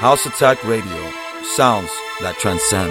House Attack Radio. Sounds that transcend.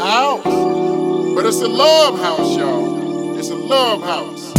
house. But it's a love house, y'all. It's a love house.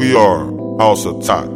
We are House Attack.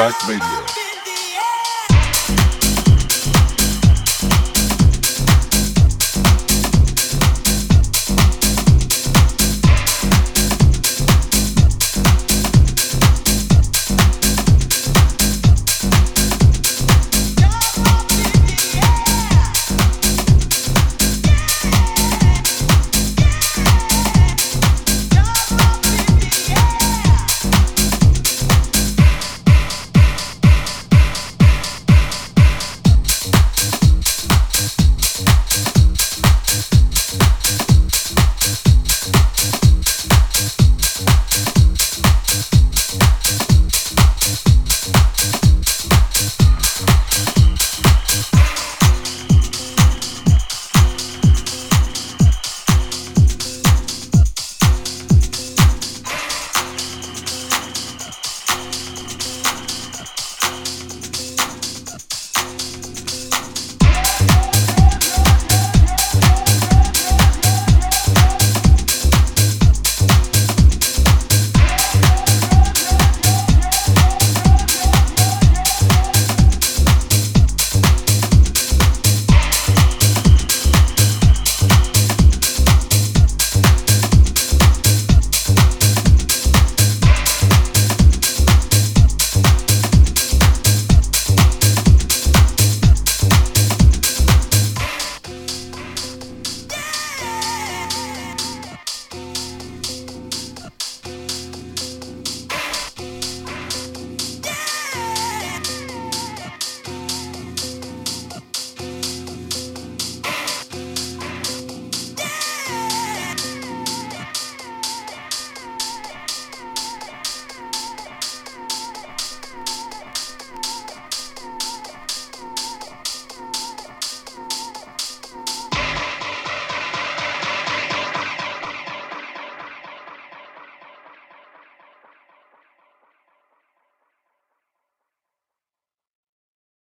House Radio.